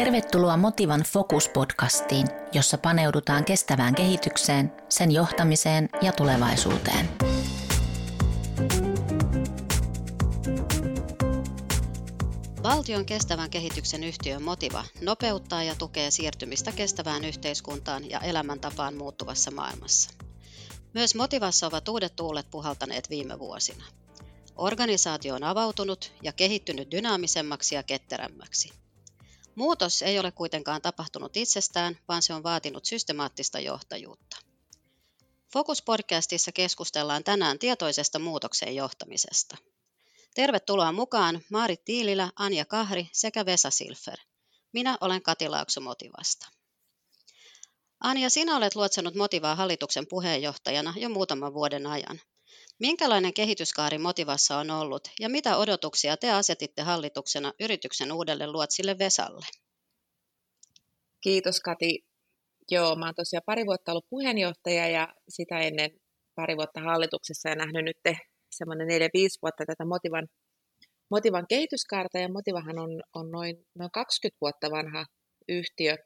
Tervetuloa Motivan Focus-podcastiin, jossa paneudutaan kestävään kehitykseen, sen johtamiseen ja tulevaisuuteen. Valtion kestävän kehityksen yhtiö Motiva nopeuttaa ja tukee siirtymistä kestävään yhteiskuntaan ja elämäntapaan muuttuvassa maailmassa. Myös Motivassa ovat uudet tuulet puhaltaneet viime vuosina. Organisaatio on avautunut ja kehittynyt dynaamisemmaksi ja ketterämmäksi. Muutos ei ole kuitenkaan tapahtunut itsestään, vaan se on vaatinut systemaattista johtajuutta. Focus-podcastissa keskustellaan tänään tietoisesta muutoksen johtamisesta. Tervetuloa mukaan Maarit Tiililä, Anja Kahri sekä Vesa Silfer. Minä olen Kati Laakso Motivasta. Anja, sinä olet luotsannut Motivaa hallituksen puheenjohtajana jo muutaman vuoden ajan. Minkälainen kehityskaari Motivassa on ollut ja mitä odotuksia te asetitte hallituksena yrityksen uudelle luotsille Vesalle? Kiitos Kati. Joo, mä oon tosiaan pari vuotta ollut puheenjohtaja ja sitä ennen pari vuotta hallituksessa ja nähnyt nyt semmoinen 4-5 vuotta tätä Motivan, Motivan kehityskaarta ja Motivahan on, on noin, noin 20 vuotta vanha yhtiö.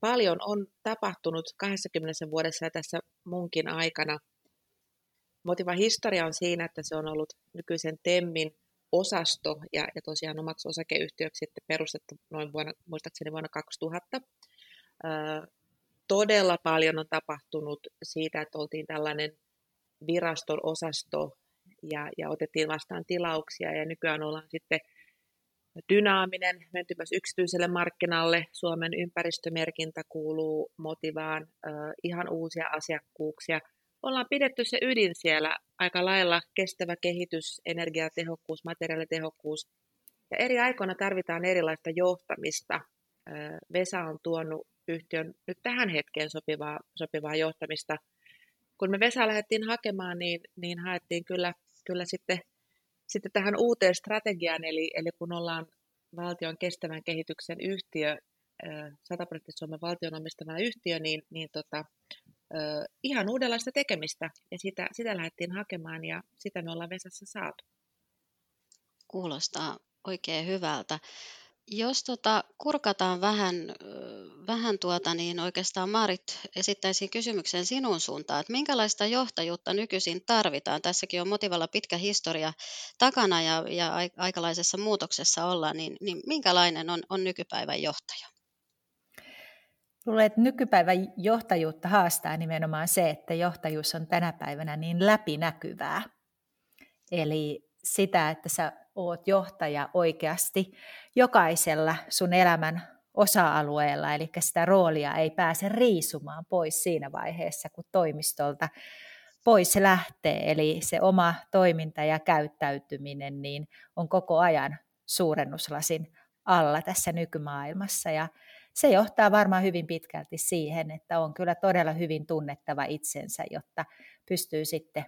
Paljon on tapahtunut 20 vuodessa ja tässä munkin aikana – Motiva historia on siinä, että se on ollut nykyisen TEMMin osasto ja, ja tosiaan omaksi osakeyhtiöksi sitten perustettu noin vuonna, muistaakseni vuonna 2000. Öö, todella paljon on tapahtunut siitä, että oltiin tällainen viraston osasto ja, ja otettiin vastaan tilauksia ja nykyään ollaan sitten dynaaminen, menty myös yksityiselle markkinalle. Suomen ympäristömerkintä kuuluu Motivaan, öö, ihan uusia asiakkuuksia – ollaan pidetty se ydin siellä aika lailla kestävä kehitys, energiatehokkuus, materiaalitehokkuus. Ja eri aikoina tarvitaan erilaista johtamista. Vesa on tuonut yhtiön nyt tähän hetkeen sopivaa, sopivaa johtamista. Kun me Vesa lähdettiin hakemaan, niin, niin haettiin kyllä, kyllä sitten, sitten tähän uuteen strategiaan, eli, eli kun ollaan valtion kestävän kehityksen yhtiö, 100 prosenttia Suomen valtion omistama yhtiö, niin, niin tota, ihan uudenlaista tekemistä ja sitä, sitä lähdettiin hakemaan ja sitä me ollaan Vesassa saatu. Kuulostaa oikein hyvältä. Jos tota, kurkataan vähän, vähän tuota, niin oikeastaan Marit esittäisin kysymyksen sinun suuntaan, että minkälaista johtajuutta nykyisin tarvitaan? Tässäkin on motivalla pitkä historia takana ja, ja aikalaisessa muutoksessa ollaan, niin, niin minkälainen on, on nykypäivän johtaja? Luulen, että nykypäivän johtajuutta haastaa nimenomaan se, että johtajuus on tänä päivänä niin läpinäkyvää. Eli sitä, että sä oot johtaja oikeasti jokaisella sun elämän osa-alueella, eli sitä roolia ei pääse riisumaan pois siinä vaiheessa, kun toimistolta pois lähtee. Eli se oma toiminta ja käyttäytyminen niin on koko ajan suurennuslasin alla tässä nykymaailmassa. Ja se johtaa varmaan hyvin pitkälti siihen, että on kyllä todella hyvin tunnettava itsensä, jotta pystyy sitten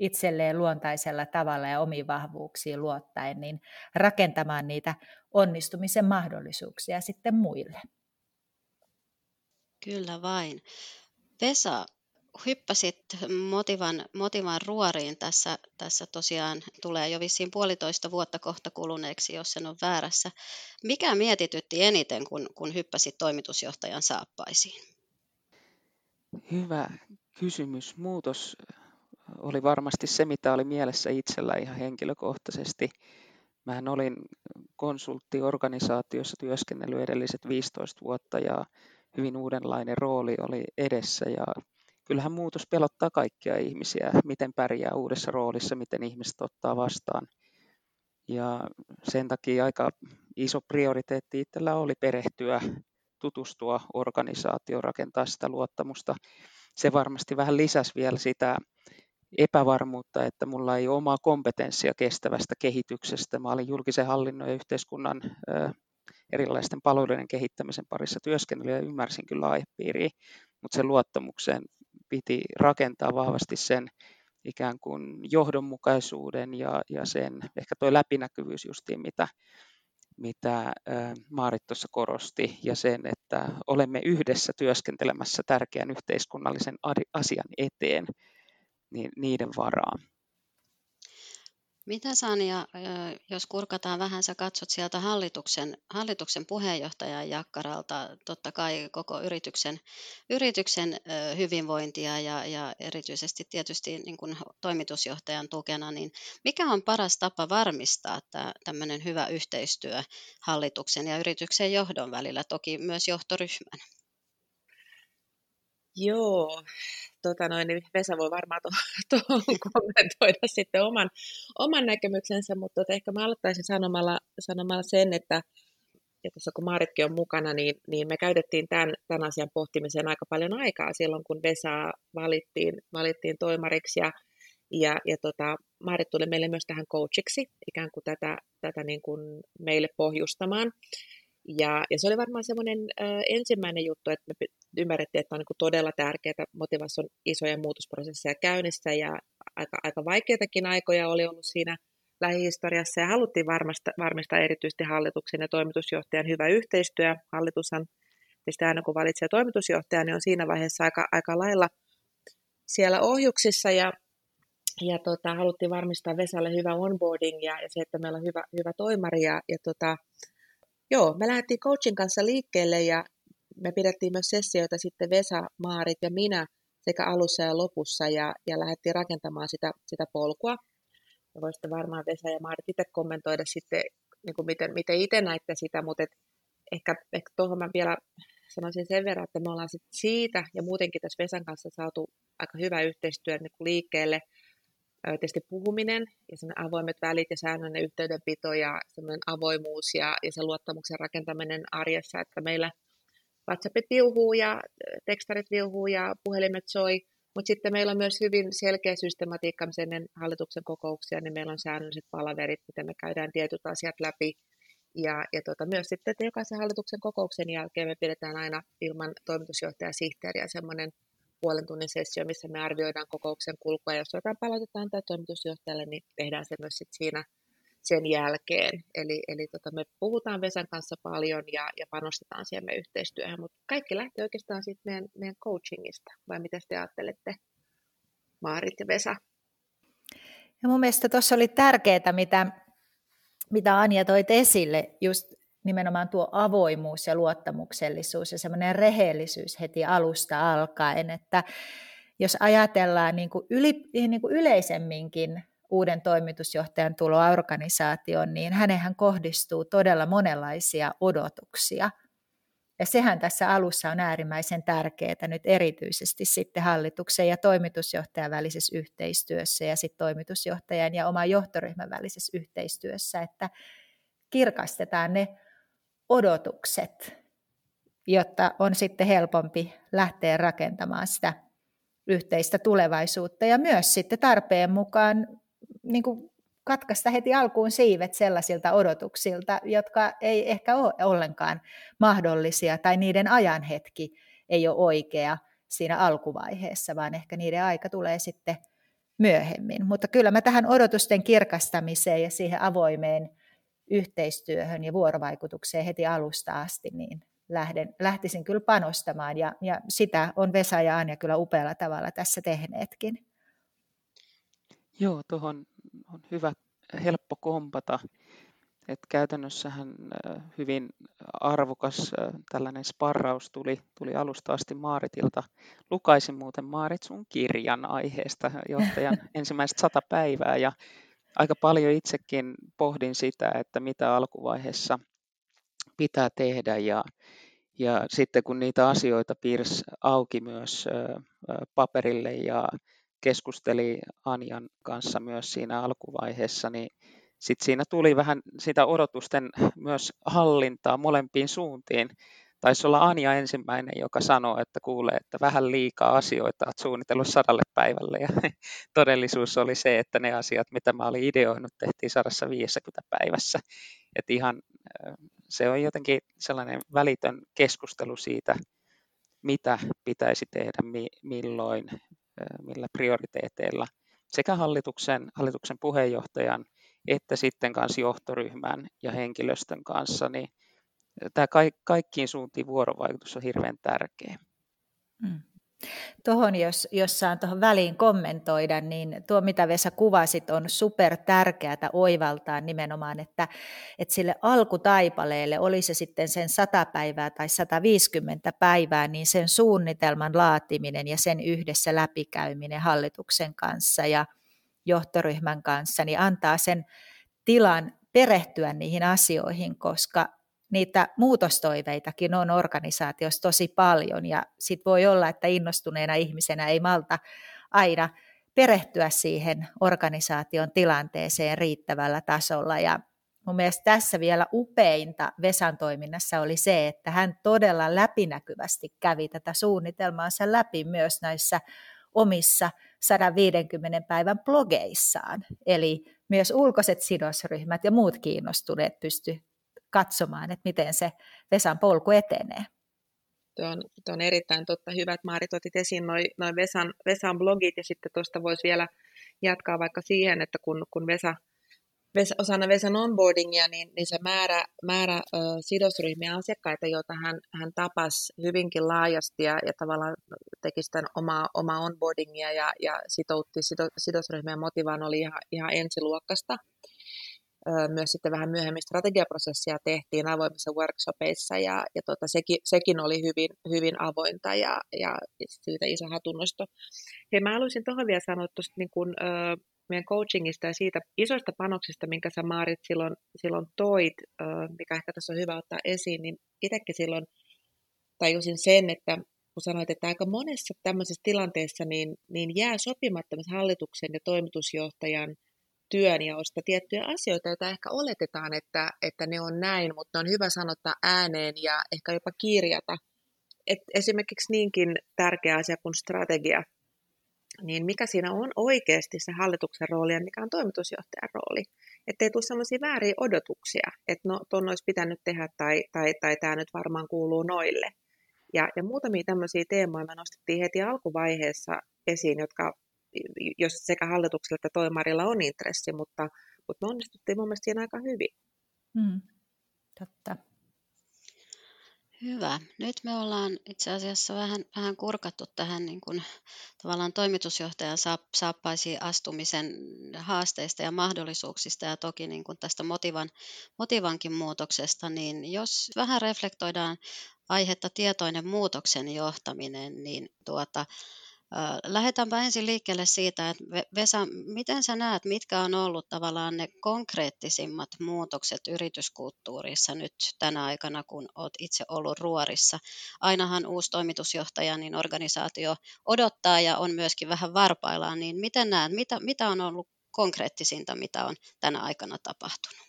itselleen luontaisella tavalla ja omiin vahvuuksiin luottaen, niin rakentamaan niitä onnistumisen mahdollisuuksia sitten muille. Kyllä vain. Vesa, hyppäsit Motivan, Motivan ruoriin tässä, tässä tosiaan tulee jo vissiin puolitoista vuotta kohta kuluneeksi, jos sen on väärässä. Mikä mietitytti eniten, kun, kun hyppäsit toimitusjohtajan saappaisiin? Hyvä kysymys. Muutos oli varmasti se, mitä oli mielessä itsellä ihan henkilökohtaisesti. Mähän olin konsulttiorganisaatiossa työskennellyt edelliset 15 vuotta ja hyvin uudenlainen rooli oli edessä ja kyllähän muutos pelottaa kaikkia ihmisiä, miten pärjää uudessa roolissa, miten ihmiset ottaa vastaan. Ja sen takia aika iso prioriteetti itsellä oli perehtyä, tutustua organisaatioon, rakentaa sitä luottamusta. Se varmasti vähän lisäsi vielä sitä epävarmuutta, että mulla ei ole omaa kompetenssia kestävästä kehityksestä. Mä olin julkisen hallinnon ja yhteiskunnan erilaisten palveluiden kehittämisen parissa työskennellyt ja ymmärsin kyllä aihepiiriä, mutta sen luottamuksen piti rakentaa vahvasti sen ikään kuin johdonmukaisuuden ja, ja sen ehkä tuo läpinäkyvyys justiin, mitä, mitä Maarit tuossa korosti, ja sen, että olemme yhdessä työskentelemässä tärkeän yhteiskunnallisen asian eteen, niin niiden varaan. Mitä Sanja, jos kurkataan vähän, sä katsot sieltä hallituksen, hallituksen puheenjohtajan jakkaralta, totta kai koko yrityksen, yrityksen hyvinvointia ja, ja erityisesti tietysti niin kuin toimitusjohtajan tukena, niin mikä on paras tapa varmistaa tämä tämmöinen hyvä yhteistyö hallituksen ja yrityksen johdon välillä, toki myös johtoryhmän? Joo, tota noin, niin Vesa voi varmaan tuohon to, kommentoida sitten oman, oman näkemyksensä, mutta tota, ehkä mä aloittaisin sanomalla, sanomalla sen, että ja tässä kun Maaritkin on mukana, niin, niin me käytettiin tämän, tämän asian pohtimiseen aika paljon aikaa silloin, kun Vesa valittiin, valittiin toimariksi ja, ja, ja tota, Maarit tuli meille myös tähän coachiksi, ikään kuin tätä, tätä niin kuin meille pohjustamaan. Ja, ja se oli varmaan semmoinen äh, ensimmäinen juttu, että me ymmärrettiin, että on niin todella tärkeää. Motivassa on isoja muutosprosesseja käynnissä ja aika, aika vaikeitakin aikoja oli ollut siinä lähihistoriassa ja haluttiin varmistaa, varmistaa erityisesti hallituksen ja toimitusjohtajan hyvä yhteistyö. Hallitushan tietysti aina kun valitsee toimitusjohtajan, niin on siinä vaiheessa aika, aika lailla siellä ohjuksissa ja, ja tota, haluttiin varmistaa Vesalle hyvä onboarding ja, ja se, että meillä on hyvä, hyvä toimari ja, ja tota, Joo, me lähdettiin coachin kanssa liikkeelle ja me pidettiin myös sessioita sitten Vesa, Maarit ja minä sekä alussa ja lopussa ja, ja lähdettiin rakentamaan sitä, sitä polkua. Ja voisitte varmaan Vesa ja Maarit itse kommentoida sitten, niin kuin miten, miten itse näitte sitä, mutta et ehkä, ehkä tuohon mä vielä sanoisin sen verran, että me ollaan sit siitä ja muutenkin tässä Vesan kanssa saatu aika hyvä yhteistyö niin kuin liikkeelle – tietysti puhuminen ja avoimet välit ja säännöllinen yhteydenpito ja semmoinen avoimuus ja, ja se luottamuksen rakentaminen arjessa, että meillä WhatsAppit viuhuu ja tekstarit viuhuu ja puhelimet soi, mutta sitten meillä on myös hyvin selkeä systematiikka ennen hallituksen kokouksia, niin meillä on säännölliset palaverit, miten me käydään tietyt asiat läpi. Ja, ja tota, myös sitten, että jokaisen hallituksen kokouksen jälkeen me pidetään aina ilman toimitusjohtaja sihteeriä semmoinen puolen tunnin sessio, missä me arvioidaan kokouksen kulkua. Jos jotain palautetaan tai toimitusjohtajalle, niin tehdään se myös sit siinä sen jälkeen. Eli, eli tota, me puhutaan Vesan kanssa paljon ja, ja panostetaan siihen meidän yhteistyöhön, mutta kaikki lähtee oikeastaan sitten meidän, meidän coachingista. Vai mitä te ajattelette, Maarit ja Vesa? Ja mun mielestä tuossa oli tärkeää, mitä, mitä Anja toit esille, just nimenomaan tuo avoimuus ja luottamuksellisuus ja semmoinen rehellisyys heti alusta alkaen, että jos ajatellaan niin kuin yli, niin kuin yleisemminkin uuden toimitusjohtajan tulo organisaatioon, niin hänenhän kohdistuu todella monenlaisia odotuksia. Ja sehän tässä alussa on äärimmäisen tärkeää nyt erityisesti sitten hallituksen ja toimitusjohtajan välisessä yhteistyössä ja sitten toimitusjohtajan ja oman johtoryhmän välisessä yhteistyössä, että kirkastetaan ne odotukset, jotta on sitten helpompi lähteä rakentamaan sitä yhteistä tulevaisuutta ja myös sitten tarpeen mukaan niin kuin katkaista heti alkuun siivet sellaisilta odotuksilta, jotka ei ehkä ole ollenkaan mahdollisia tai niiden ajanhetki ei ole oikea siinä alkuvaiheessa, vaan ehkä niiden aika tulee sitten myöhemmin. Mutta kyllä mä tähän odotusten kirkastamiseen ja siihen avoimeen yhteistyöhön ja vuorovaikutukseen heti alusta asti, niin lähden, lähtisin kyllä panostamaan ja, ja sitä on Vesa ja Anja kyllä upealla tavalla tässä tehneetkin. Joo, tuohon on hyvä, helppo kompata. että käytännössähän hyvin arvokas tällainen sparraus tuli, tuli alusta asti Maaritilta. Lukaisin muuten Maarit sun kirjan aiheesta johtajan ensimmäiset sata päivää ja aika paljon itsekin pohdin sitä, että mitä alkuvaiheessa pitää tehdä ja, ja sitten kun niitä asioita piirsi auki myös paperille ja keskusteli Anjan kanssa myös siinä alkuvaiheessa, niin sitten siinä tuli vähän sitä odotusten myös hallintaa molempiin suuntiin. Taisi olla Anja ensimmäinen, joka sanoi, että kuulee, että vähän liikaa asioita olet suunnitellut sadalle päivälle. Ja todellisuus oli se, että ne asiat, mitä mä olin ideoinut, tehtiin 150 päivässä. Et ihan, se on jotenkin sellainen välitön keskustelu siitä, mitä pitäisi tehdä, milloin, millä prioriteeteilla sekä hallituksen, hallituksen puheenjohtajan että sitten kanssa johtoryhmän ja henkilöstön kanssa, niin tämä kaikkiin suuntiin vuorovaikutus on hirveän tärkeä. Mm. Tuohon, jos, jos saan tuohon väliin kommentoida, niin tuo mitä Vesa kuvasit on super tärkeää oivaltaa nimenomaan, että, että sille alkutaipaleelle, oli se sitten sen 100 päivää tai 150 päivää, niin sen suunnitelman laatiminen ja sen yhdessä läpikäyminen hallituksen kanssa ja johtoryhmän kanssa, niin antaa sen tilan perehtyä niihin asioihin, koska niitä muutostoiveitakin on organisaatiossa tosi paljon ja sitten voi olla, että innostuneena ihmisenä ei malta aina perehtyä siihen organisaation tilanteeseen riittävällä tasolla ja Mun mielestä tässä vielä upeinta Vesan toiminnassa oli se, että hän todella läpinäkyvästi kävi tätä suunnitelmaansa läpi myös näissä omissa 150 päivän blogeissaan. Eli myös ulkoiset sidosryhmät ja muut kiinnostuneet pysty katsomaan, että miten se Vesan polku etenee. Tuo on, tuo on erittäin totta. Hyvät Maarit otit esiin noin noi Vesan, Vesan blogit ja sitten tuosta voisi vielä jatkaa vaikka siihen, että kun, kun Vesa, Vesa, osana Vesan onboardingia, niin, niin se määrä, määrä ö, sidosryhmiä asiakkaita, joita hän, hän tapasi hyvinkin laajasti ja, ja tavallaan teki sitä omaa, omaa onboardingia ja, ja sitoutti sido, sidosryhmien motivaan oli ihan, ihan ensiluokkasta myös sitten vähän myöhemmin strategiaprosessia tehtiin avoimissa workshopeissa ja, ja tota, sekin, sekin, oli hyvin, hyvin avointa ja, ja siitä iso hatunnosto. Hei, mä haluaisin tuohon vielä sanoa tuosta niin kun, ö, meidän coachingista ja siitä isoista panoksista, minkä sä Maarit silloin, silloin toit, ö, mikä ehkä tässä on hyvä ottaa esiin, niin itsekin silloin tajusin sen, että kun sanoit, että aika monessa tämmöisessä tilanteessa niin, niin jää sopimatta hallituksen ja toimitusjohtajan – työnjaosta tiettyjä asioita, joita ehkä oletetaan, että, että ne on näin, mutta on hyvä sanottaa ääneen ja ehkä jopa kirjata. Et esimerkiksi niinkin tärkeä asia kuin strategia, niin mikä siinä on oikeasti se hallituksen rooli ja mikä on toimitusjohtajan rooli. Että ei tule sellaisia vääriä odotuksia, että no tuon olisi pitänyt tehdä tai, tai, tai tämä nyt varmaan kuuluu noille. Ja, ja muutamia tämmöisiä teemoja me nostettiin heti alkuvaiheessa esiin, jotka jos sekä hallituksella että toimarilla on intressi, mutta, mutta me onnistuttiin mun mielestä siinä aika hyvin. Mm, totta. Hyvä. Nyt me ollaan itse asiassa vähän, vähän kurkattu tähän niin kuin, tavallaan toimitusjohtajan saappaisiin astumisen haasteista ja mahdollisuuksista ja toki niin kuin tästä motivan, motivankin muutoksesta, niin jos vähän reflektoidaan aihetta tietoinen muutoksen johtaminen, niin tuota, Lähdetäänpä ensin liikkeelle siitä, että Vesa, miten sä näet, mitkä on ollut tavallaan ne konkreettisimmat muutokset yrityskulttuurissa nyt tänä aikana, kun olet itse ollut ruorissa? Ainahan uusi toimitusjohtaja, niin organisaatio odottaa ja on myöskin vähän varpaillaan, niin miten näet, mitä, mitä on ollut konkreettisinta, mitä on tänä aikana tapahtunut?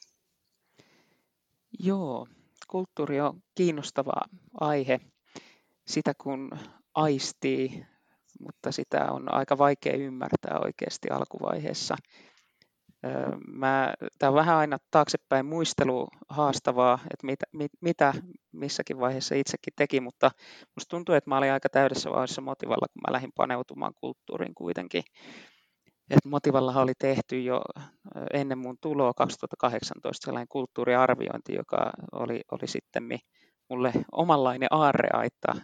Joo, kulttuuri on kiinnostava aihe. Sitä kun aistii mutta sitä on aika vaikea ymmärtää oikeasti alkuvaiheessa. Mä, tämä on vähän aina taaksepäin muistelu haastavaa, että mitä, mit, mitä missäkin vaiheessa itsekin teki, mutta musta tuntuu, että mä olin aika täydessä vaiheessa motivalla, kun mä lähdin paneutumaan kulttuuriin kuitenkin. Et motivalla oli tehty jo ennen mun tuloa 2018 sellainen kulttuuriarviointi, joka oli, oli sitten mulle omanlainen aarreaitta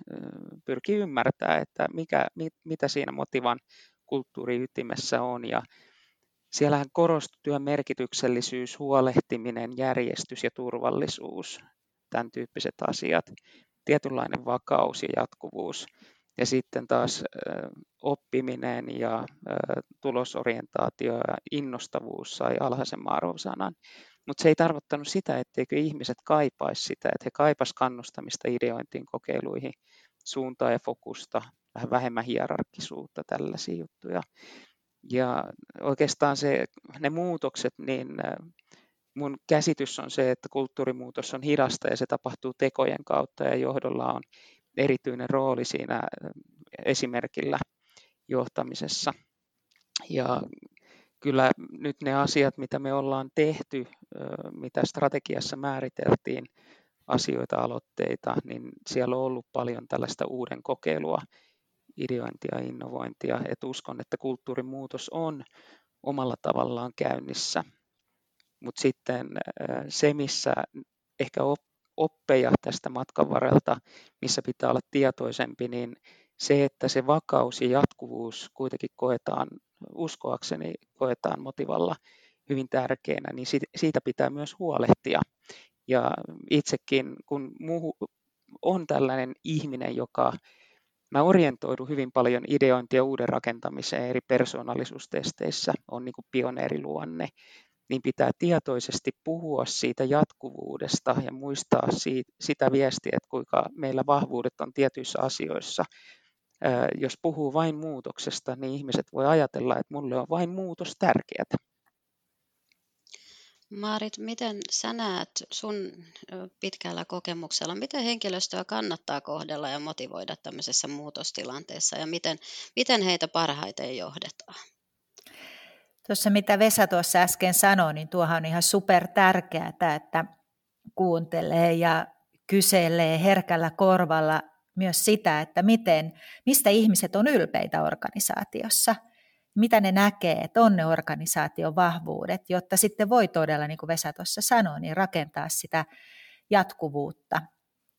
pyrki ymmärtää, että mikä, mit, mitä siinä motivan kulttuuriytimessä on. Ja siellähän korostui työn merkityksellisyys, huolehtiminen, järjestys ja turvallisuus, tämän tyyppiset asiat, tietynlainen vakaus ja jatkuvuus. Ja sitten taas oppiminen ja tulosorientaatio ja innostavuus sai alhaisemman arvosanan. Mutta se ei tarkoittanut sitä, etteikö ihmiset kaipaisi sitä, että he kaipaisivat kannustamista ideointiin, kokeiluihin, suuntaa ja fokusta, vähän vähemmän hierarkkisuutta, tällaisia juttuja. Ja oikeastaan se, ne muutokset, niin mun käsitys on se, että kulttuurimuutos on hidasta ja se tapahtuu tekojen kautta ja johdolla on erityinen rooli siinä esimerkillä johtamisessa. Ja kyllä nyt ne asiat, mitä me ollaan tehty, mitä strategiassa määriteltiin, asioita, aloitteita, niin siellä on ollut paljon tällaista uuden kokeilua, ideointia innovointia. Et uskon, että kulttuurimuutos on omalla tavallaan käynnissä. Mutta sitten se, missä ehkä oppeja tästä matkan varrelta, missä pitää olla tietoisempi, niin se, että se vakaus ja jatkuvuus kuitenkin koetaan, uskoakseni koetaan motivalla hyvin tärkeänä, niin siitä pitää myös huolehtia. Ja itsekin, kun muu on tällainen ihminen, joka mä orientoidun hyvin paljon ideointi- ja uuden rakentamiseen eri persoonallisuustesteissä, on niin pioneeriluonne, niin pitää tietoisesti puhua siitä jatkuvuudesta ja muistaa siitä, sitä viestiä, että kuinka meillä vahvuudet on tietyissä asioissa. Jos puhuu vain muutoksesta, niin ihmiset voi ajatella, että mulle on vain muutos tärkeää. Maarit, miten sä näet sun pitkällä kokemuksella, miten henkilöstöä kannattaa kohdella ja motivoida tämmöisessä muutostilanteessa? Ja miten, miten heitä parhaiten johdetaan? Tuossa mitä Vesa tuossa äsken sanoi, niin tuohan on ihan super tärkeää, että kuuntelee ja kyselee herkällä korvalla myös sitä, että miten, mistä ihmiset on ylpeitä organisaatiossa – mitä ne näkee, että on ne organisaation vahvuudet, jotta sitten voi todella, niin kuin Vesa tuossa sanoi, niin rakentaa sitä jatkuvuutta.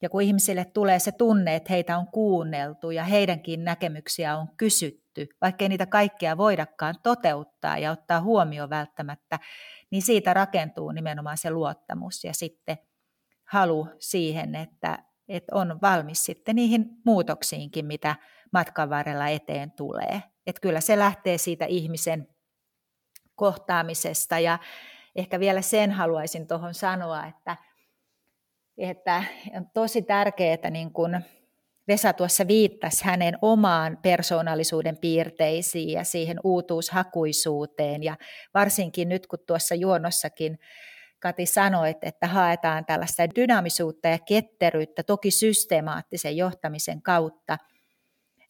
Ja kun ihmisille tulee se tunne, että heitä on kuunneltu ja heidänkin näkemyksiä on kysytty, vaikkei niitä kaikkia voidakaan toteuttaa ja ottaa huomioon välttämättä, niin siitä rakentuu nimenomaan se luottamus ja sitten halu siihen, että, että on valmis sitten niihin muutoksiinkin, mitä matkan varrella eteen tulee. Että kyllä se lähtee siitä ihmisen kohtaamisesta. Ja ehkä vielä sen haluaisin tuohon sanoa, että, että on tosi tärkeää, niin kuin Vesa tuossa viittasi hänen omaan persoonallisuuden piirteisiin ja siihen uutuushakuisuuteen. Ja varsinkin nyt kun tuossa juonnossakin Kati sanoi, että haetaan tällaista dynaamisuutta ja ketteryyttä toki systemaattisen johtamisen kautta –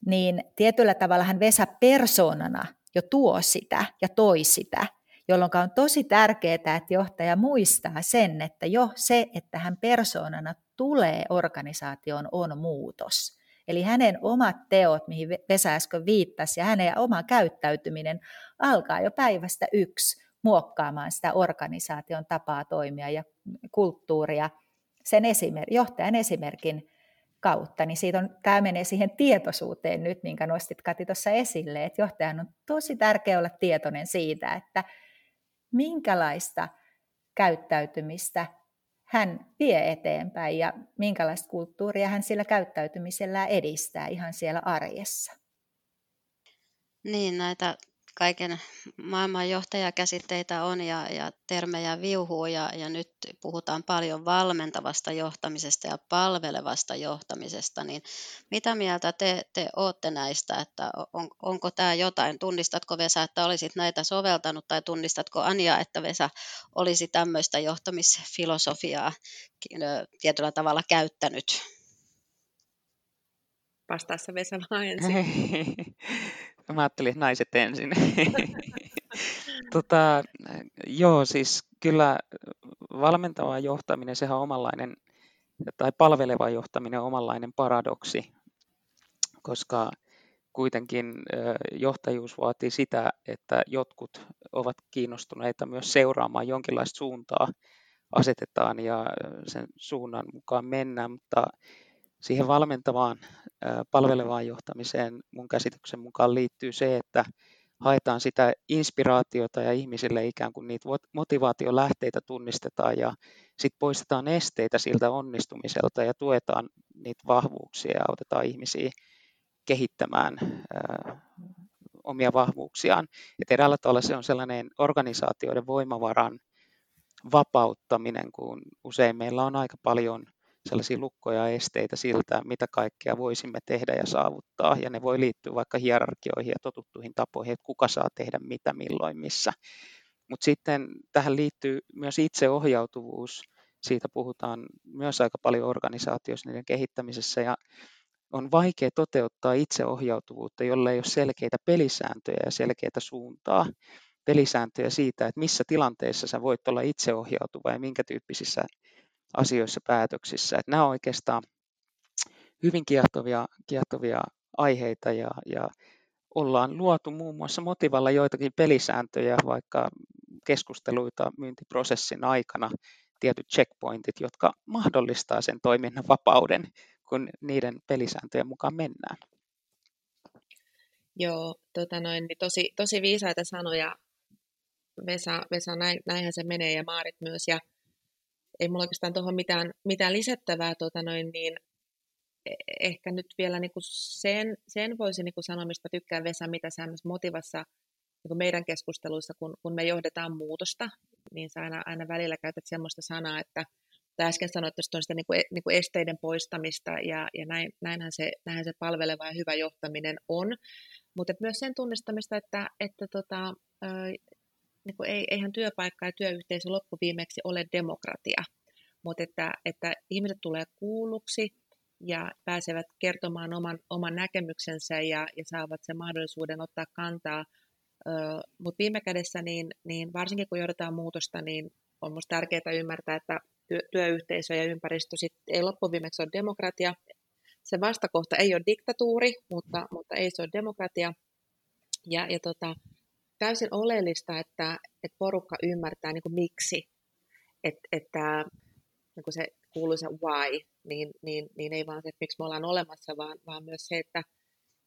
niin tietyllä tavalla hän Vesa persoonana jo tuo sitä ja toi sitä, jolloin on tosi tärkeää, että johtaja muistaa sen, että jo se, että hän persoonana tulee organisaatioon, on muutos. Eli hänen omat teot, mihin Vesa äsken viittasi, ja hänen oma käyttäytyminen alkaa jo päivästä yksi muokkaamaan sitä organisaation tapaa toimia ja kulttuuria sen esimer- johtajan esimerkin kautta, niin siitä on, tämä menee siihen tietoisuuteen nyt, minkä nostit Kati tuossa esille, että johtajan on tosi tärkeää olla tietoinen siitä, että minkälaista käyttäytymistä hän vie eteenpäin ja minkälaista kulttuuria hän sillä käyttäytymisellä edistää ihan siellä arjessa. Niin, näitä kaiken maailman johtajakäsitteitä on ja, ja termejä viuhuu ja, ja nyt puhutaan paljon valmentavasta johtamisesta ja palvelevasta johtamisesta, niin mitä mieltä te, te olette näistä, että on, onko tämä jotain, tunnistatko Vesa, että olisit näitä soveltanut tai tunnistatko Anja, että Vesa olisi tämmöistä johtamisfilosofiaa tietyllä tavalla käyttänyt? Vastaassa Vesa vaan ensin. Mä ajattelin, että naiset ensin. tota, joo, siis kyllä valmentava johtaminen, sehän on omanlainen, tai palveleva johtaminen on omanlainen paradoksi, koska kuitenkin johtajuus vaatii sitä, että jotkut ovat kiinnostuneita myös seuraamaan jonkinlaista suuntaa asetetaan ja sen suunnan mukaan mennään, mutta siihen valmentavaan palvelevaan johtamiseen mun käsityksen mukaan liittyy se, että haetaan sitä inspiraatiota ja ihmisille ikään kuin niitä motivaatiolähteitä tunnistetaan ja sitten poistetaan esteitä siltä onnistumiselta ja tuetaan niitä vahvuuksia ja autetaan ihmisiä kehittämään omia vahvuuksiaan. Et eräällä tavalla se on sellainen organisaatioiden voimavaran vapauttaminen, kun usein meillä on aika paljon – sellaisia lukkoja ja esteitä siltä, mitä kaikkea voisimme tehdä ja saavuttaa. Ja ne voi liittyä vaikka hierarkioihin ja totuttuihin tapoihin, että kuka saa tehdä mitä, milloin, missä. Mutta sitten tähän liittyy myös itseohjautuvuus. Siitä puhutaan myös aika paljon organisaatioissa niiden kehittämisessä. Ja on vaikea toteuttaa itseohjautuvuutta, jolle ei ole selkeitä pelisääntöjä ja selkeitä suuntaa. Pelisääntöjä siitä, että missä tilanteessa sä voit olla itseohjautuva ja minkä tyyppisissä asioissa, päätöksissä. Että nämä on oikeastaan hyvin kiehtovia, kiehtovia aiheita ja, ja ollaan luotu muun muassa motivalla joitakin pelisääntöjä, vaikka keskusteluita myyntiprosessin aikana, tietyt checkpointit, jotka mahdollistaa sen toiminnan vapauden, kun niiden pelisääntöjen mukaan mennään. Joo, tota noin, niin tosi, tosi viisaita sanoja. Vesa, Vesa näin, näinhän se menee ja Maarit myös. Ja ei mulla oikeastaan tuohon mitään, mitään lisättävää. Tota noin, niin e, ehkä nyt vielä niin kuin sen, sen voisi niin kuin sanoa, mistä tykkään Vesa, mitä sä myös motivassa niin kuin meidän keskusteluissa, kun, kun me johdetaan muutosta, niin sä aina, aina välillä käytät semmoista sanaa, että tai äsken sanoit, että on sitä niin kuin, e, niin kuin esteiden poistamista ja, ja näin, näinhän, se, näinhän se palveleva ja hyvä johtaminen on. Mutta myös sen tunnistamista, että, että tota, niin kuin ei, eihän työpaikka ja työyhteisö loppuviimeksi ole demokratia, mutta että, että ihmiset tulee kuulluksi ja pääsevät kertomaan oman, oman näkemyksensä ja, ja saavat sen mahdollisuuden ottaa kantaa. Mutta viime kädessä, niin, niin varsinkin kun johdetaan muutosta, niin on minusta tärkeää ymmärtää, että työ, työyhteisö ja ympäristö sit ei loppuviimeksi ole demokratia, se vastakohta ei ole diktatuuri, mutta, mutta ei se ole demokratia. Ja, ja tota, täysin oleellista, että, että porukka ymmärtää niin kuin miksi, Et, että niin kuin se kuuluisa why, niin, niin, niin ei vaan se, että miksi me ollaan olemassa, vaan, vaan myös se, että,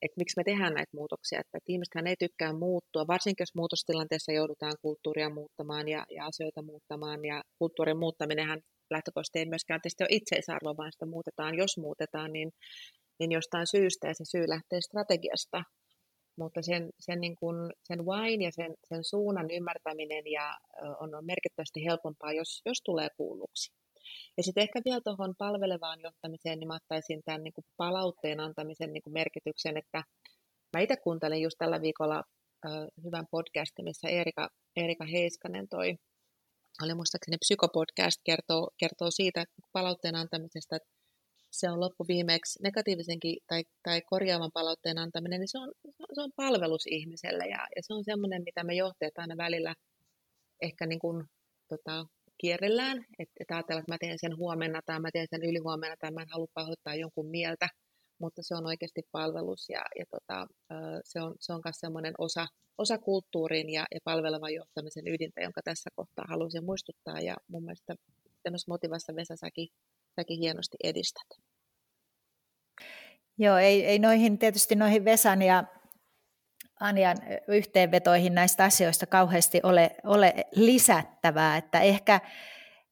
että miksi me tehdään näitä muutoksia. Että, että ihmisethän ei tykkää muuttua, varsinkin jos muutostilanteessa joudutaan kulttuuria muuttamaan ja, ja asioita muuttamaan. Ja kulttuurin muuttaminenhan lähtökohtaisesti ei myöskään tietysti ole itseisarvo, vaan sitä muutetaan. Jos muutetaan, niin, niin jostain syystä ja se syy lähtee strategiasta. Mutta sen, sen, niin kuin, sen wine ja sen, sen suunnan ymmärtäminen ja, on, on merkittävästi helpompaa, jos, jos tulee kuulluksi. Ja sitten ehkä vielä tuohon palvelevaan johtamiseen, niin mä ottaisin tämän niin kuin palautteen antamisen niin kuin merkityksen, että mä itse kuuntelin just tällä viikolla ö, hyvän podcastin, missä Erika, Erika Heiskanen toi oli muistaakseni psykopodcast, kertoo, kertoo siitä palautteen antamisesta, että se on loppuviimeksi negatiivisenkin tai, tai korjaavan palautteen antaminen, niin se on, se on palvelus ihmiselle ja, ja se on semmoinen, mitä me johtajat aina välillä ehkä niin kuin, tota, kierrellään, että, että ajatellaan, että mä teen sen huomenna tai mä teen sen ylihuomenna tai mä en halua pahoittaa jonkun mieltä, mutta se on oikeasti palvelus ja, ja tota, se on, se on semmoinen osa, osa kulttuurin ja, ja palvelevan johtamisen ydintä, jonka tässä kohtaa haluaisin muistuttaa. Ja mun mielestä tämmöisessä motivassa Vesa säkin, säkin hienosti edistät. Joo, ei, ei noihin, tietysti noihin Vesan ja Anjan yhteenvetoihin näistä asioista kauheasti ole, ole lisättävää, että ehkä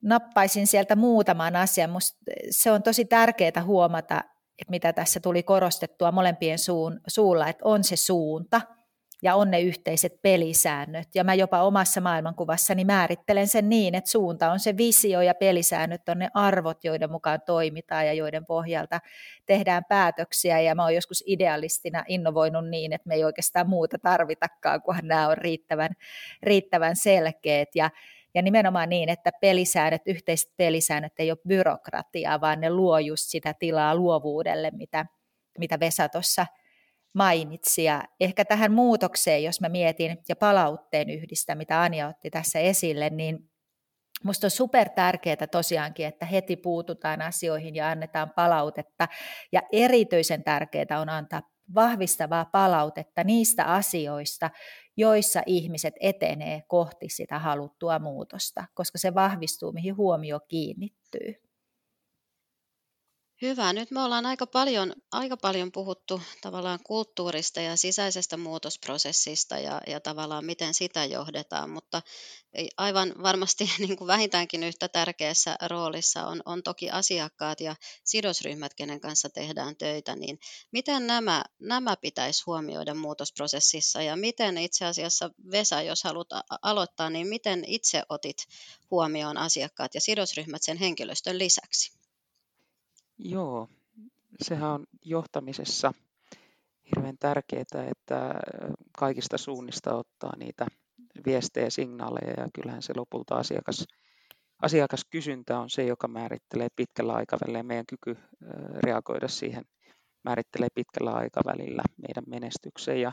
nappaisin sieltä muutaman asian. Musta se on tosi tärkeää huomata, että mitä tässä tuli korostettua molempien suun, suulla, että on se suunta ja on ne yhteiset pelisäännöt. Ja mä jopa omassa maailmankuvassani määrittelen sen niin, että suunta on se visio ja pelisäännöt on ne arvot, joiden mukaan toimitaan ja joiden pohjalta tehdään päätöksiä. Ja mä oon joskus idealistina innovoinut niin, että me ei oikeastaan muuta tarvitakaan, kunhan nämä on riittävän, riittävän selkeät. Ja ja nimenomaan niin, että pelisäännöt, yhteiset pelisäännöt ei ole byrokratiaa, vaan ne luo just sitä tilaa luovuudelle, mitä, mitä Vesa tuossa mainitsi. Ja ehkä tähän muutokseen, jos mä mietin, ja palautteen yhdistä, mitä Anja otti tässä esille, niin Minusta on super tärkeää tosiaankin, että heti puututaan asioihin ja annetaan palautetta. Ja erityisen tärkeää on antaa vahvistavaa palautetta niistä asioista, joissa ihmiset etenee kohti sitä haluttua muutosta, koska se vahvistuu, mihin huomio kiinnittyy. Hyvä. Nyt me ollaan aika paljon, aika paljon puhuttu tavallaan kulttuurista ja sisäisestä muutosprosessista ja, ja tavallaan miten sitä johdetaan, mutta aivan varmasti niin kuin vähintäänkin yhtä tärkeässä roolissa on, on toki asiakkaat ja sidosryhmät, kenen kanssa tehdään töitä, niin miten nämä, nämä pitäisi huomioida muutosprosessissa ja miten itse asiassa Vesa, jos haluat aloittaa, niin miten itse otit huomioon asiakkaat ja sidosryhmät sen henkilöstön lisäksi? Joo, sehän on johtamisessa hirveän tärkeää, että kaikista suunnista ottaa niitä viestejä ja signaaleja ja kyllähän se lopulta asiakas, asiakaskysyntä on se, joka määrittelee pitkällä aikavälillä ja meidän kyky reagoida siihen määrittelee pitkällä aikavälillä meidän menestyksen. Ja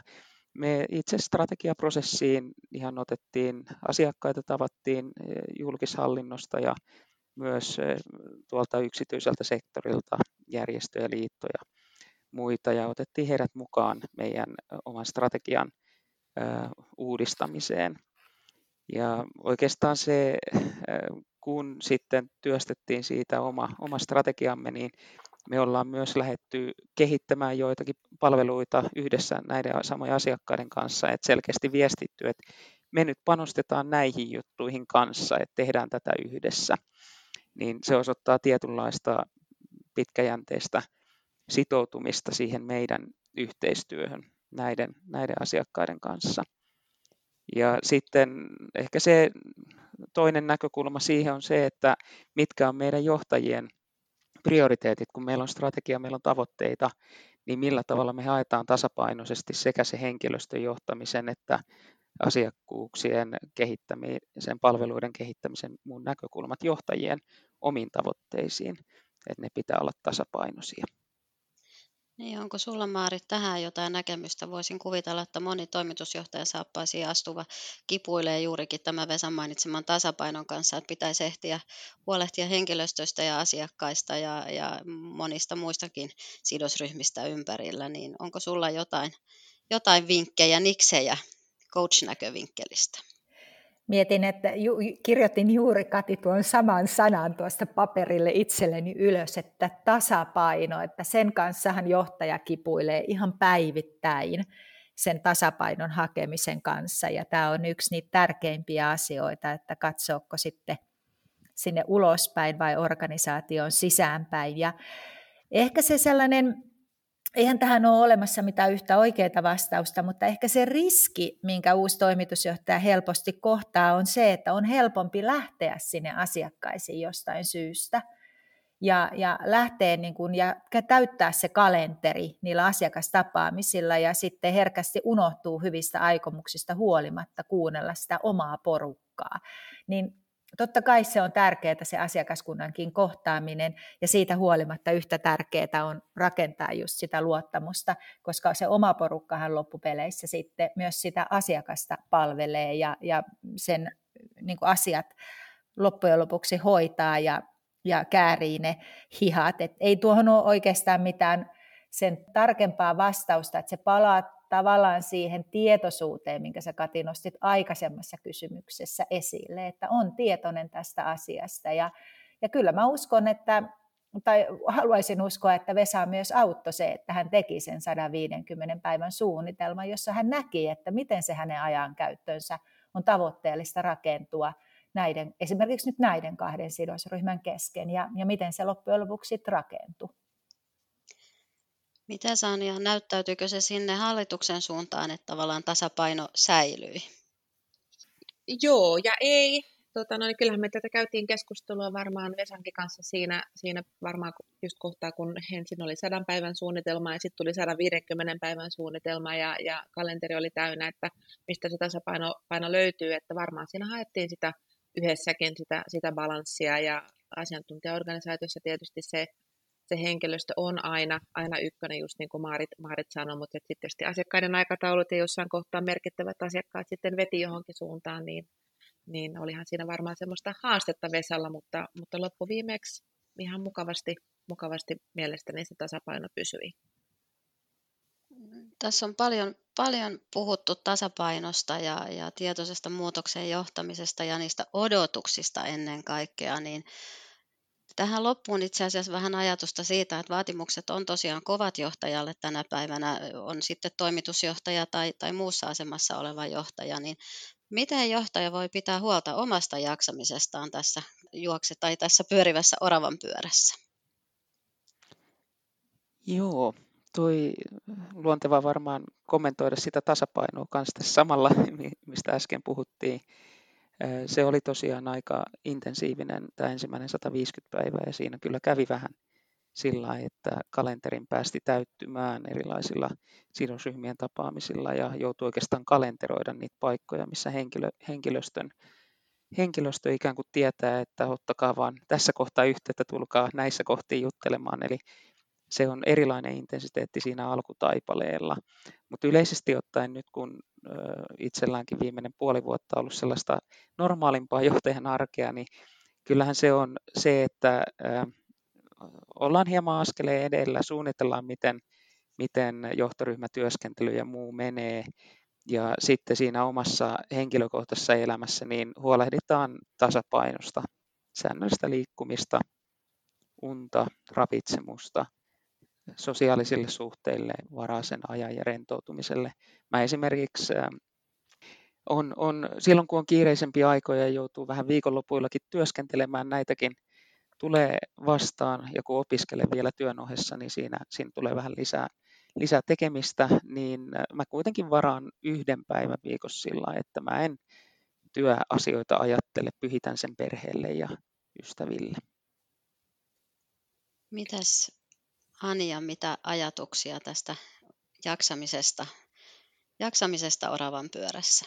me itse strategiaprosessiin ihan otettiin asiakkaita, tavattiin julkishallinnosta ja myös tuolta yksityiseltä sektorilta järjestöjä, liittoja, muita ja otettiin heidät mukaan meidän oman strategian uudistamiseen. Ja oikeastaan se, kun sitten työstettiin siitä oma, oma strategiamme, niin Me ollaan myös lähetty kehittämään joitakin palveluita yhdessä näiden samojen asiakkaiden kanssa, että selkeästi viestitty, että me nyt panostetaan näihin juttuihin kanssa, että tehdään tätä yhdessä. Niin se osoittaa tietynlaista pitkäjänteistä sitoutumista siihen meidän yhteistyöhön näiden, näiden asiakkaiden kanssa. Ja sitten ehkä se toinen näkökulma siihen on se, että mitkä on meidän johtajien prioriteetit, kun meillä on strategia, meillä on tavoitteita, niin millä tavalla me haetaan tasapainoisesti sekä se henkilöstön johtamisen että asiakkuuksien kehittämisen, palveluiden kehittämisen muun näkökulmat johtajien omiin tavoitteisiin, että ne pitää olla tasapainoisia. Niin, onko sulla Maarit tähän jotain näkemystä? Voisin kuvitella, että moni toimitusjohtaja saappaisiin astuva kipuilee juurikin tämän Vesan mainitseman tasapainon kanssa, että pitäisi ehtiä huolehtia henkilöstöstä ja asiakkaista ja, ja monista muistakin sidosryhmistä ympärillä, niin onko sulla jotain, jotain vinkkejä, niksejä coach-näkövinkkelistä? Mietin, että ju, kirjoitin juuri Kati tuon saman sanan tuosta paperille itselleni ylös, että tasapaino, että sen kanssahan johtaja kipuilee ihan päivittäin sen tasapainon hakemisen kanssa. Ja tämä on yksi niitä tärkeimpiä asioita, että katsoako sitten sinne ulospäin vai organisaation sisäänpäin. Ja ehkä se sellainen eihän tähän ole olemassa mitään yhtä oikeaa vastausta, mutta ehkä se riski, minkä uusi toimitusjohtaja helposti kohtaa, on se, että on helpompi lähteä sinne asiakkaisiin jostain syystä ja, ja lähteä niin kuin, ja täyttää se kalenteri niillä asiakastapaamisilla ja sitten herkästi unohtuu hyvistä aikomuksista huolimatta kuunnella sitä omaa porukkaa. Niin totta kai se on tärkeää se asiakaskunnankin kohtaaminen ja siitä huolimatta yhtä tärkeää on rakentaa just sitä luottamusta, koska se oma porukkahan loppupeleissä sitten myös sitä asiakasta palvelee ja, ja sen niin asiat loppujen lopuksi hoitaa ja, ja käärii ne hihat. Et ei tuohon ole oikeastaan mitään sen tarkempaa vastausta, että se palaa tavallaan siihen tietoisuuteen, minkä sä Kati nostit aikaisemmassa kysymyksessä esille, että on tietoinen tästä asiasta. Ja, ja kyllä mä uskon, että tai haluaisin uskoa, että Vesa myös auttoi se, että hän teki sen 150 päivän suunnitelman, jossa hän näki, että miten se hänen ajankäyttönsä on tavoitteellista rakentua näiden, esimerkiksi nyt näiden kahden sidosryhmän kesken, ja, ja miten se loppujen lopuksi rakentui. Miten Sanja, näyttäytyykö se sinne hallituksen suuntaan, että tavallaan tasapaino säilyi? Joo ja ei. Tota, no, niin kyllähän me tätä käytiin keskustelua varmaan Vesankin kanssa siinä, siinä varmaan just kohtaa, kun ensin oli sadan päivän suunnitelma ja sitten tuli 150 päivän suunnitelma ja, ja kalenteri oli täynnä, että mistä se tasapaino paino löytyy, että varmaan siinä haettiin sitä yhdessäkin sitä, sitä balanssia ja asiantuntijaorganisaatiossa tietysti se se henkilöstö on aina, aina ykkönen, just niin kuin Maarit, Maarit sanoi, mutta sitten tietysti asiakkaiden aikataulut ja jossain kohtaa merkittävät asiakkaat sitten veti johonkin suuntaan, niin, niin olihan siinä varmaan semmoista haastetta Vesalla, mutta, mutta loppuviimeksi ihan mukavasti, mukavasti mielestäni se tasapaino pysyi. Tässä on paljon, paljon puhuttu tasapainosta ja, ja tietoisesta muutoksen johtamisesta ja niistä odotuksista ennen kaikkea, niin Tähän loppuun itse asiassa vähän ajatusta siitä, että vaatimukset on tosiaan kovat johtajalle tänä päivänä, on sitten toimitusjohtaja tai, tai muussa asemassa oleva johtaja, niin miten johtaja voi pitää huolta omasta jaksamisestaan tässä juokse tai tässä pyörivässä oravan pyörässä? Joo, toi luonteva varmaan kommentoida sitä tasapainoa kanssa tässä samalla, mistä äsken puhuttiin. Se oli tosiaan aika intensiivinen tämä ensimmäinen 150 päivää ja siinä kyllä kävi vähän sillä että kalenterin päästi täyttymään erilaisilla sidosryhmien tapaamisilla ja joutui oikeastaan kalenteroida niitä paikkoja, missä henkilö, henkilöstön, henkilöstö ikään kuin tietää, että ottakaa vaan tässä kohtaa yhteyttä, tulkaa näissä kohtiin juttelemaan. Eli se on erilainen intensiteetti siinä alkutaipaleella. Mutta yleisesti ottaen nyt, kun itselläänkin viimeinen puoli vuotta ollut sellaista normaalimpaa johtajan arkea, niin kyllähän se on se, että ollaan hieman askeleen edellä, suunnitellaan, miten, miten johtoryhmätyöskentely ja muu menee, ja sitten siinä omassa henkilökohtaisessa elämässä niin huolehditaan tasapainosta, säännöllistä liikkumista, unta, ravitsemusta – sosiaalisille suhteille, varaa sen ajan ja rentoutumiselle. Mä esimerkiksi on, on, silloin kun on kiireisempiä aikoja ja joutuu vähän viikonlopuillakin työskentelemään, näitäkin tulee vastaan ja kun opiskelen vielä työn ohessa, niin siinä, siinä tulee vähän lisää, lisää tekemistä, niin mä kuitenkin varaan yhden päivän viikossa sillä, että mä en työasioita ajattele, pyhitän sen perheelle ja ystäville. Mitäs Anja, mitä ajatuksia tästä jaksamisesta, jaksamisesta oravan pyörässä?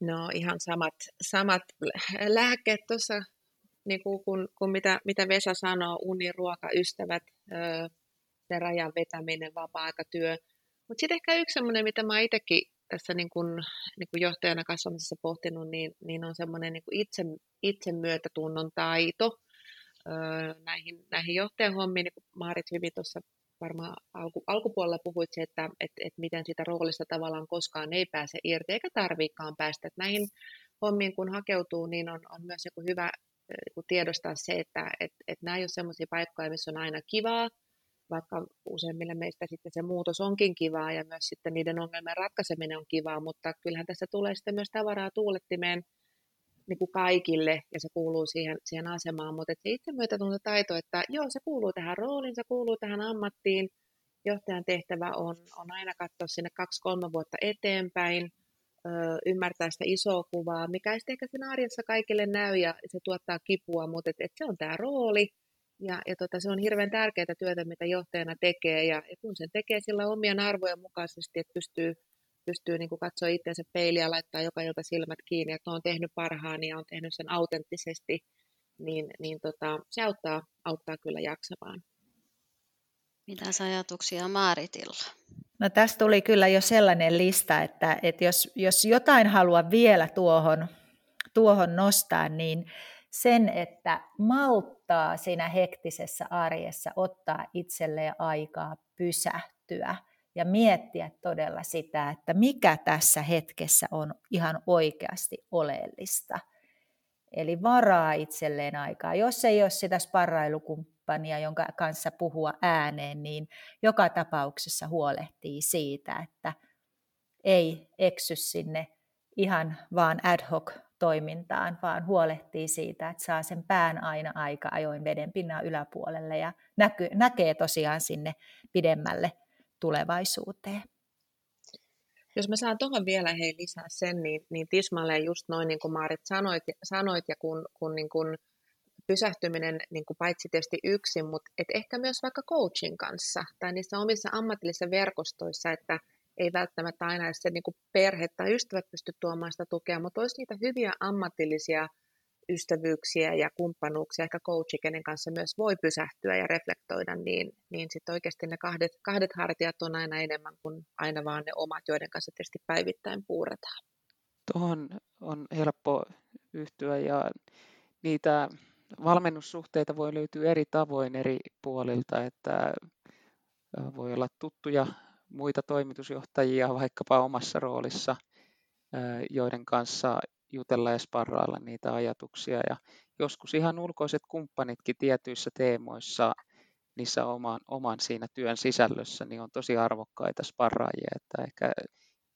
No ihan samat, samat lääkkeet tuossa, niin kuin, kun, kun mitä, mitä Vesa sanoo, uni, ruoka, ystävät, se rajan vetäminen, vapaa-aikatyö. Mutta sitten ehkä yksi semmoinen, mitä mä itsekin tässä niin kun, niin kun johtajana kasvamisessa pohtinut, niin, niin on semmoinen niin itse, itsemyötätunnon taito näihin, näihin johtajahommiin, niin kuin Maarit hyvin tuossa varmaan alku, alkupuolella puhuit se, että et, et miten sitä roolista tavallaan koskaan ei pääse irti, eikä tarviikaan päästä. Et näihin hommiin kun hakeutuu, niin on, on myös joku hyvä joku tiedostaa se, että et, et nämä ei ole sellaisia paikkoja, missä on aina kivaa, vaikka useimmille meistä sitten se muutos onkin kivaa ja myös sitten niiden ongelmien ratkaiseminen on kivaa, mutta kyllähän tässä tulee sitten myös tavaraa tuulettimeen niin kuin kaikille ja se kuuluu siihen, siihen asemaan, mutta se itsemyötätuntotaito, että joo, se kuuluu tähän rooliin, se kuuluu tähän ammattiin, johtajan tehtävä on, on aina katsoa sinne kaksi-kolme vuotta eteenpäin, ö, ymmärtää sitä isoa kuvaa, mikä ei ehkä siinä arjessa kaikille näy ja se tuottaa kipua, mutta et, et se on tämä rooli. Ja, ja tota, se on hirveän tärkeää työtä, mitä johtajana tekee ja, ja kun sen tekee sillä omien arvojen mukaisesti, että pystyy pystyy niin kuin katsoa itseensä peiliä ja laittaa joka ilta silmät kiinni, että on tehnyt parhaani ja on tehnyt sen autenttisesti, niin, niin tota, se auttaa, auttaa kyllä jaksamaan. Mitä ajatuksia Maaritilla? No tässä tuli kyllä jo sellainen lista, että, että jos, jos jotain haluaa vielä tuohon, tuohon nostaa, niin sen, että malttaa siinä hektisessä arjessa ottaa itselleen aikaa pysähtyä – ja miettiä todella sitä, että mikä tässä hetkessä on ihan oikeasti oleellista. Eli varaa itselleen aikaa. Jos ei ole sitä sparrailukumppania, jonka kanssa puhua ääneen, niin joka tapauksessa huolehtii siitä, että ei eksy sinne ihan vaan ad hoc toimintaan, vaan huolehtii siitä, että saa sen pään aina aika ajoin veden pinnan yläpuolelle ja näkee tosiaan sinne pidemmälle tulevaisuuteen. Jos mä saan tuohon vielä hei lisää sen, niin, niin tismalleen just noin niin kuin Maarit sanoit, sanoit ja kun, kun niin kuin pysähtyminen niin kuin paitsi tietysti yksin, mutta et ehkä myös vaikka coachin kanssa tai niissä omissa ammatillisissa verkostoissa, että ei välttämättä aina se niin kuin perhe tai ystävät pysty tuomaan sitä tukea, mutta olisi niitä hyviä ammatillisia ystävyyksiä ja kumppanuuksia, ehkä coachi, kenen kanssa myös voi pysähtyä ja reflektoida, niin, niin sitten oikeasti ne kahdet, kahdet hartiat on aina enemmän kuin aina vaan ne omat, joiden kanssa tietysti päivittäin puuretaan. Tuohon on helppo yhtyä ja niitä valmennussuhteita voi löytyä eri tavoin eri puolilta, että voi olla tuttuja muita toimitusjohtajia vaikkapa omassa roolissa, joiden kanssa jutella ja sparrailla niitä ajatuksia. Ja joskus ihan ulkoiset kumppanitkin tietyissä teemoissa niissä oman, oman siinä työn sisällössä niin on tosi arvokkaita sparraajia, että ehkä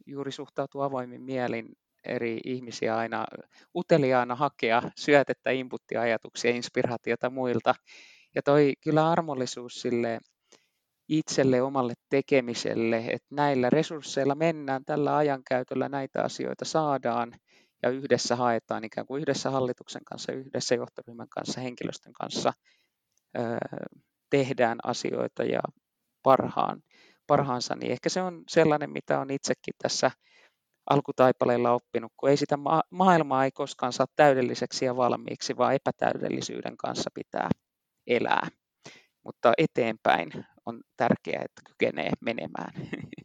juuri suhtautuu avoimin mielin eri ihmisiä aina uteliaana hakea syötettä, inputtia, ajatuksia, inspiraatiota muilta. Ja toi kyllä armollisuus sille itselle, omalle tekemiselle, että näillä resursseilla mennään, tällä ajankäytöllä näitä asioita saadaan, ja yhdessä haetaan ikään kuin yhdessä hallituksen kanssa, yhdessä johtoryhmän kanssa, henkilöstön kanssa tehdään asioita ja parhaan, parhaansa, niin ehkä se on sellainen, mitä on itsekin tässä alkutaipaleella oppinut, kun ei sitä ma- maailmaa ei koskaan saa täydelliseksi ja valmiiksi, vaan epätäydellisyyden kanssa pitää elää. Mutta eteenpäin on tärkeää, että kykenee menemään.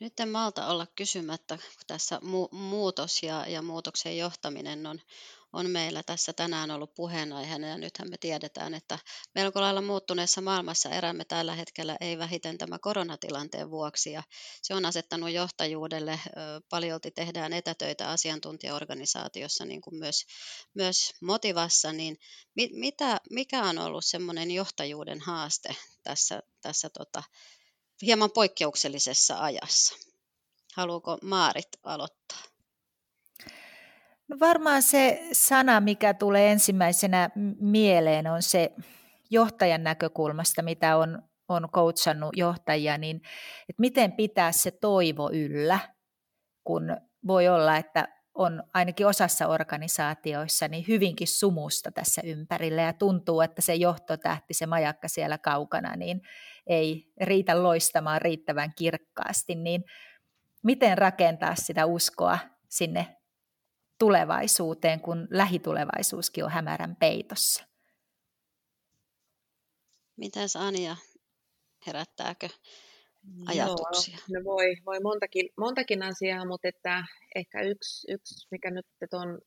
Nyt en malta olla kysymättä, kun tässä mu- muutos ja, ja muutoksen johtaminen on, on meillä tässä tänään ollut puheenaiheena. Ja nythän me tiedetään, että melko lailla muuttuneessa maailmassa erämme tällä hetkellä ei vähiten tämä koronatilanteen vuoksi. Ja se on asettanut johtajuudelle, paljolti tehdään etätöitä asiantuntijaorganisaatiossa niin kuin myös, myös Motivassa, niin mitä, mikä on ollut semmoinen johtajuuden haaste tässä, tässä tota, hieman poikkeuksellisessa ajassa? Haluuko Maarit aloittaa? No varmaan se sana, mikä tulee ensimmäisenä mieleen, on se johtajan näkökulmasta, mitä on, on coachannut johtajia, niin että miten pitää se toivo yllä, kun voi olla, että on ainakin osassa organisaatioissa niin hyvinkin sumusta tässä ympärillä ja tuntuu, että se johtotähti, se majakka siellä kaukana, niin ei riitä loistamaan riittävän kirkkaasti, niin miten rakentaa sitä uskoa sinne tulevaisuuteen, kun lähitulevaisuuskin on hämärän peitossa. Mitäs Anja, herättääkö ajatuksia? Joo, no voi, voi montakin, montakin asiaa, mutta että ehkä yksi, yksi mikä nyt on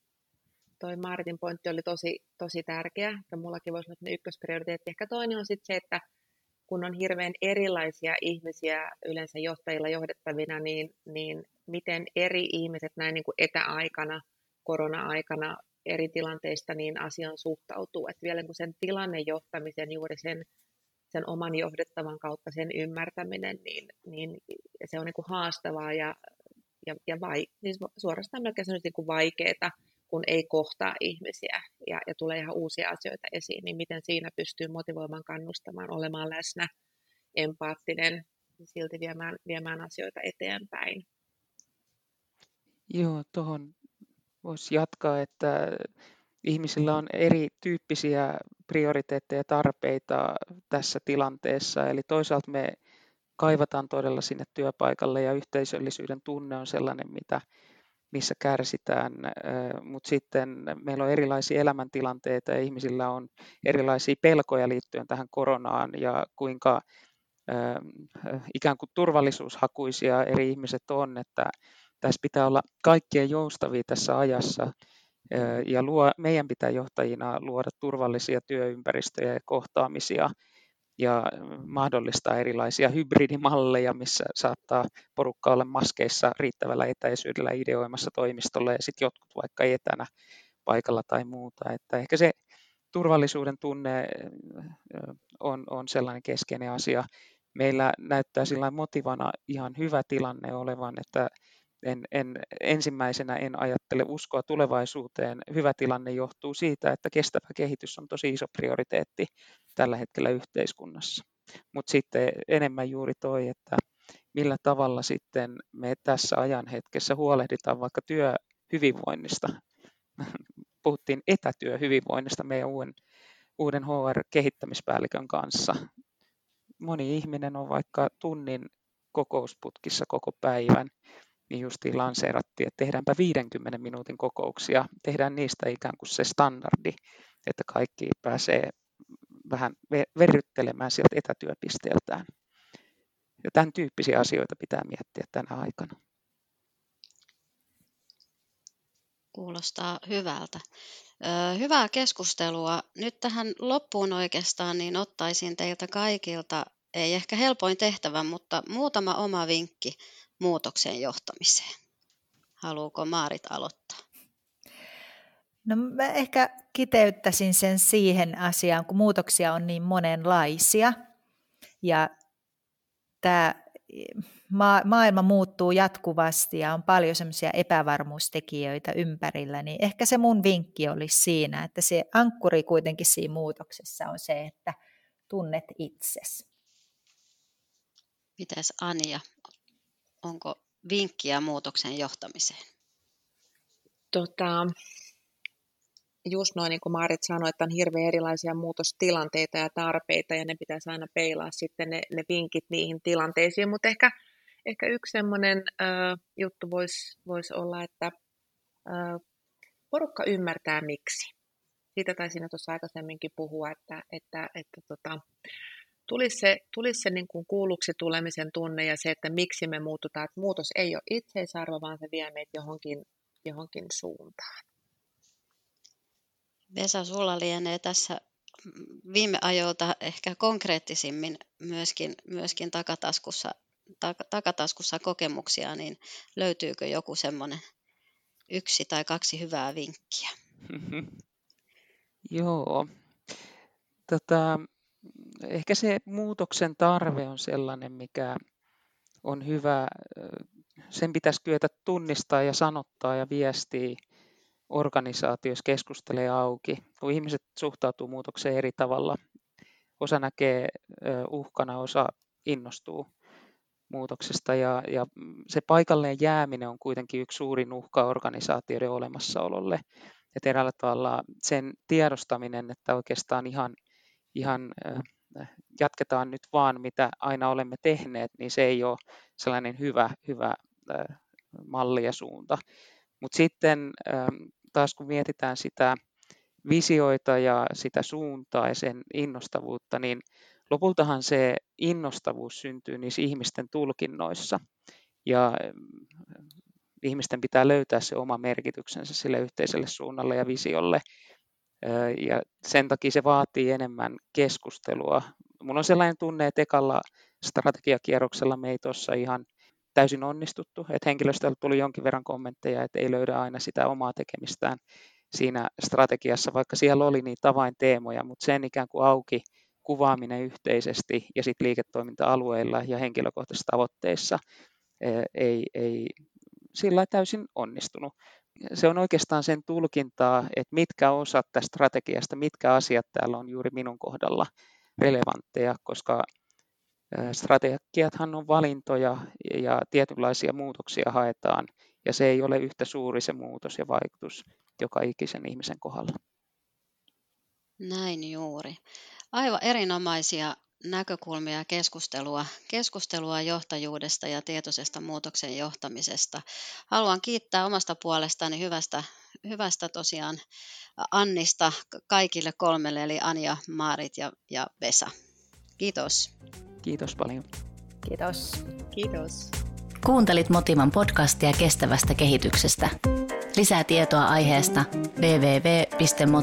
toi Martin pointti oli tosi, tosi tärkeä, ja mullakin voisi olla ykkösprioriteetti. Ehkä toinen on sitten se, että kun on hirveän erilaisia ihmisiä yleensä johtajilla johdettavina, niin, niin miten eri ihmiset näin niin kuin etäaikana – korona-aikana eri tilanteista niin asian suhtautuu. Että vielä kun sen tilannejohtamisen, juuri sen, sen oman johdettavan kautta sen ymmärtäminen, niin, niin se on niin kuin haastavaa ja, ja, ja vai, niin suorastaan melkein niin vaikeaa, kun ei kohtaa ihmisiä ja, ja tulee ihan uusia asioita esiin, niin miten siinä pystyy motivoimaan, kannustamaan, olemaan läsnä, empaattinen, silti viemään, viemään asioita eteenpäin. Joo, tuohon voisi jatkaa, että ihmisillä on erityyppisiä prioriteetteja ja tarpeita tässä tilanteessa. Eli toisaalta me kaivataan todella sinne työpaikalle ja yhteisöllisyyden tunne on sellainen, mitä, missä kärsitään, mutta sitten meillä on erilaisia elämäntilanteita ja ihmisillä on erilaisia pelkoja liittyen tähän koronaan ja kuinka ikään kuin turvallisuushakuisia eri ihmiset on, että tässä pitää olla kaikkien joustavia tässä ajassa ja luo, meidän pitää johtajina luoda turvallisia työympäristöjä ja kohtaamisia ja mahdollistaa erilaisia hybridimalleja, missä saattaa porukka olla maskeissa riittävällä etäisyydellä ideoimassa toimistolle ja sitten jotkut vaikka etänä paikalla tai muuta. Että ehkä se turvallisuuden tunne on, on sellainen keskeinen asia. Meillä näyttää sillä motivana ihan hyvä tilanne olevan, että en, en, ensimmäisenä en ajattele uskoa tulevaisuuteen. Hyvä tilanne johtuu siitä, että kestävä kehitys on tosi iso prioriteetti tällä hetkellä yhteiskunnassa. Mutta sitten enemmän juuri toi, että millä tavalla sitten me tässä ajan hetkessä huolehditaan vaikka työhyvinvoinnista. Puhuttiin etätyöhyvinvoinnista meidän uuden, uuden HR-kehittämispäällikön kanssa. Moni ihminen on vaikka tunnin kokousputkissa koko päivän niin justiin lanseerattiin, että tehdäänpä 50 minuutin kokouksia, tehdään niistä ikään kuin se standardi, että kaikki pääsee vähän verryttelemään sieltä etätyöpisteeltään. Ja tämän tyyppisiä asioita pitää miettiä tänä aikana. Kuulostaa hyvältä. Hyvää keskustelua. Nyt tähän loppuun oikeastaan niin ottaisin teiltä kaikilta, ei ehkä helpoin tehtävä, mutta muutama oma vinkki muutoksen johtamiseen. Haluuko Maarit aloittaa? No mä ehkä kiteyttäisin sen siihen asiaan, kun muutoksia on niin monenlaisia ja tämä ma- maailma muuttuu jatkuvasti ja on paljon semmoisia epävarmuustekijöitä ympärillä, niin ehkä se mun vinkki olisi siinä, että se ankkuri kuitenkin siinä muutoksessa on se, että tunnet itsesi. Mitäs Anja, onko vinkkiä muutoksen johtamiseen? Tota, just noin niin kuin Maarit sanoi, että on hirveän erilaisia muutostilanteita ja tarpeita ja ne pitäisi aina peilaa sitten ne, ne vinkit niihin tilanteisiin, mutta ehkä, ehkä yksi semmoinen äh, juttu voisi vois olla, että äh, porukka ymmärtää miksi. Siitä taisin tuossa aikaisemminkin puhua, että, että, että tota, tulisi se, tulisi se niin kuin kuulluksi tulemisen tunne ja se, että miksi me muututaan. Että muutos ei ole itseisarvo, vaan se vie meitä johonkin, johonkin suuntaan. Vesa, sulla lienee tässä viime ajoilta ehkä konkreettisimmin myöskin, myöskin takataskussa, takataskussa kokemuksia, niin löytyykö joku semmoinen yksi tai kaksi hyvää vinkkiä? Joo. Tota, ehkä se muutoksen tarve on sellainen, mikä on hyvä. Sen pitäisi kyetä tunnistaa ja sanottaa ja viestiä organisaatioissa keskustelee auki, kun ihmiset suhtautuu muutokseen eri tavalla. Osa näkee uhkana, osa innostuu muutoksesta ja, ja se paikalleen jääminen on kuitenkin yksi suurin uhka organisaatioiden olemassaololle. Eräällä tavalla sen tiedostaminen, että oikeastaan ihan, ihan jatketaan nyt vaan mitä aina olemme tehneet, niin se ei ole sellainen hyvä, hyvä malli ja suunta. Mutta sitten taas kun mietitään sitä visioita ja sitä suuntaa ja sen innostavuutta, niin lopultahan se innostavuus syntyy niissä ihmisten tulkinnoissa. Ja ihmisten pitää löytää se oma merkityksensä sille yhteiselle suunnalle ja visiolle. Ja sen takia se vaatii enemmän keskustelua. Mulla on sellainen tunne, että ekalla strategiakierroksella me ei tuossa ihan täysin onnistuttu. Että henkilöstöltä tuli jonkin verran kommentteja, että ei löydä aina sitä omaa tekemistään siinä strategiassa, vaikka siellä oli niitä avainteemoja, mutta sen ikään kuin auki kuvaaminen yhteisesti ja sitten liiketoiminta-alueilla ja henkilökohtaisissa tavoitteissa ei, ei sillä täysin onnistunut. Se on oikeastaan sen tulkintaa, että mitkä osat tästä strategiasta, mitkä asiat täällä on juuri minun kohdalla relevantteja, koska strategiathan on valintoja ja tietynlaisia muutoksia haetaan, ja se ei ole yhtä suuri se muutos ja vaikutus joka ikisen ihmisen kohdalla. Näin juuri. Aivan erinomaisia näkökulmia ja keskustelua, keskustelua johtajuudesta ja tietoisesta muutoksen johtamisesta. Haluan kiittää omasta puolestani hyvästä, hyvästä tosiaan Annista kaikille kolmelle, eli Anja, Maarit ja, ja Vesa. Kiitos. Kiitos paljon. Kiitos. Kiitos. Kuuntelit Motivan podcastia kestävästä kehityksestä. Lisää tietoa aiheesta www.motiva.fi.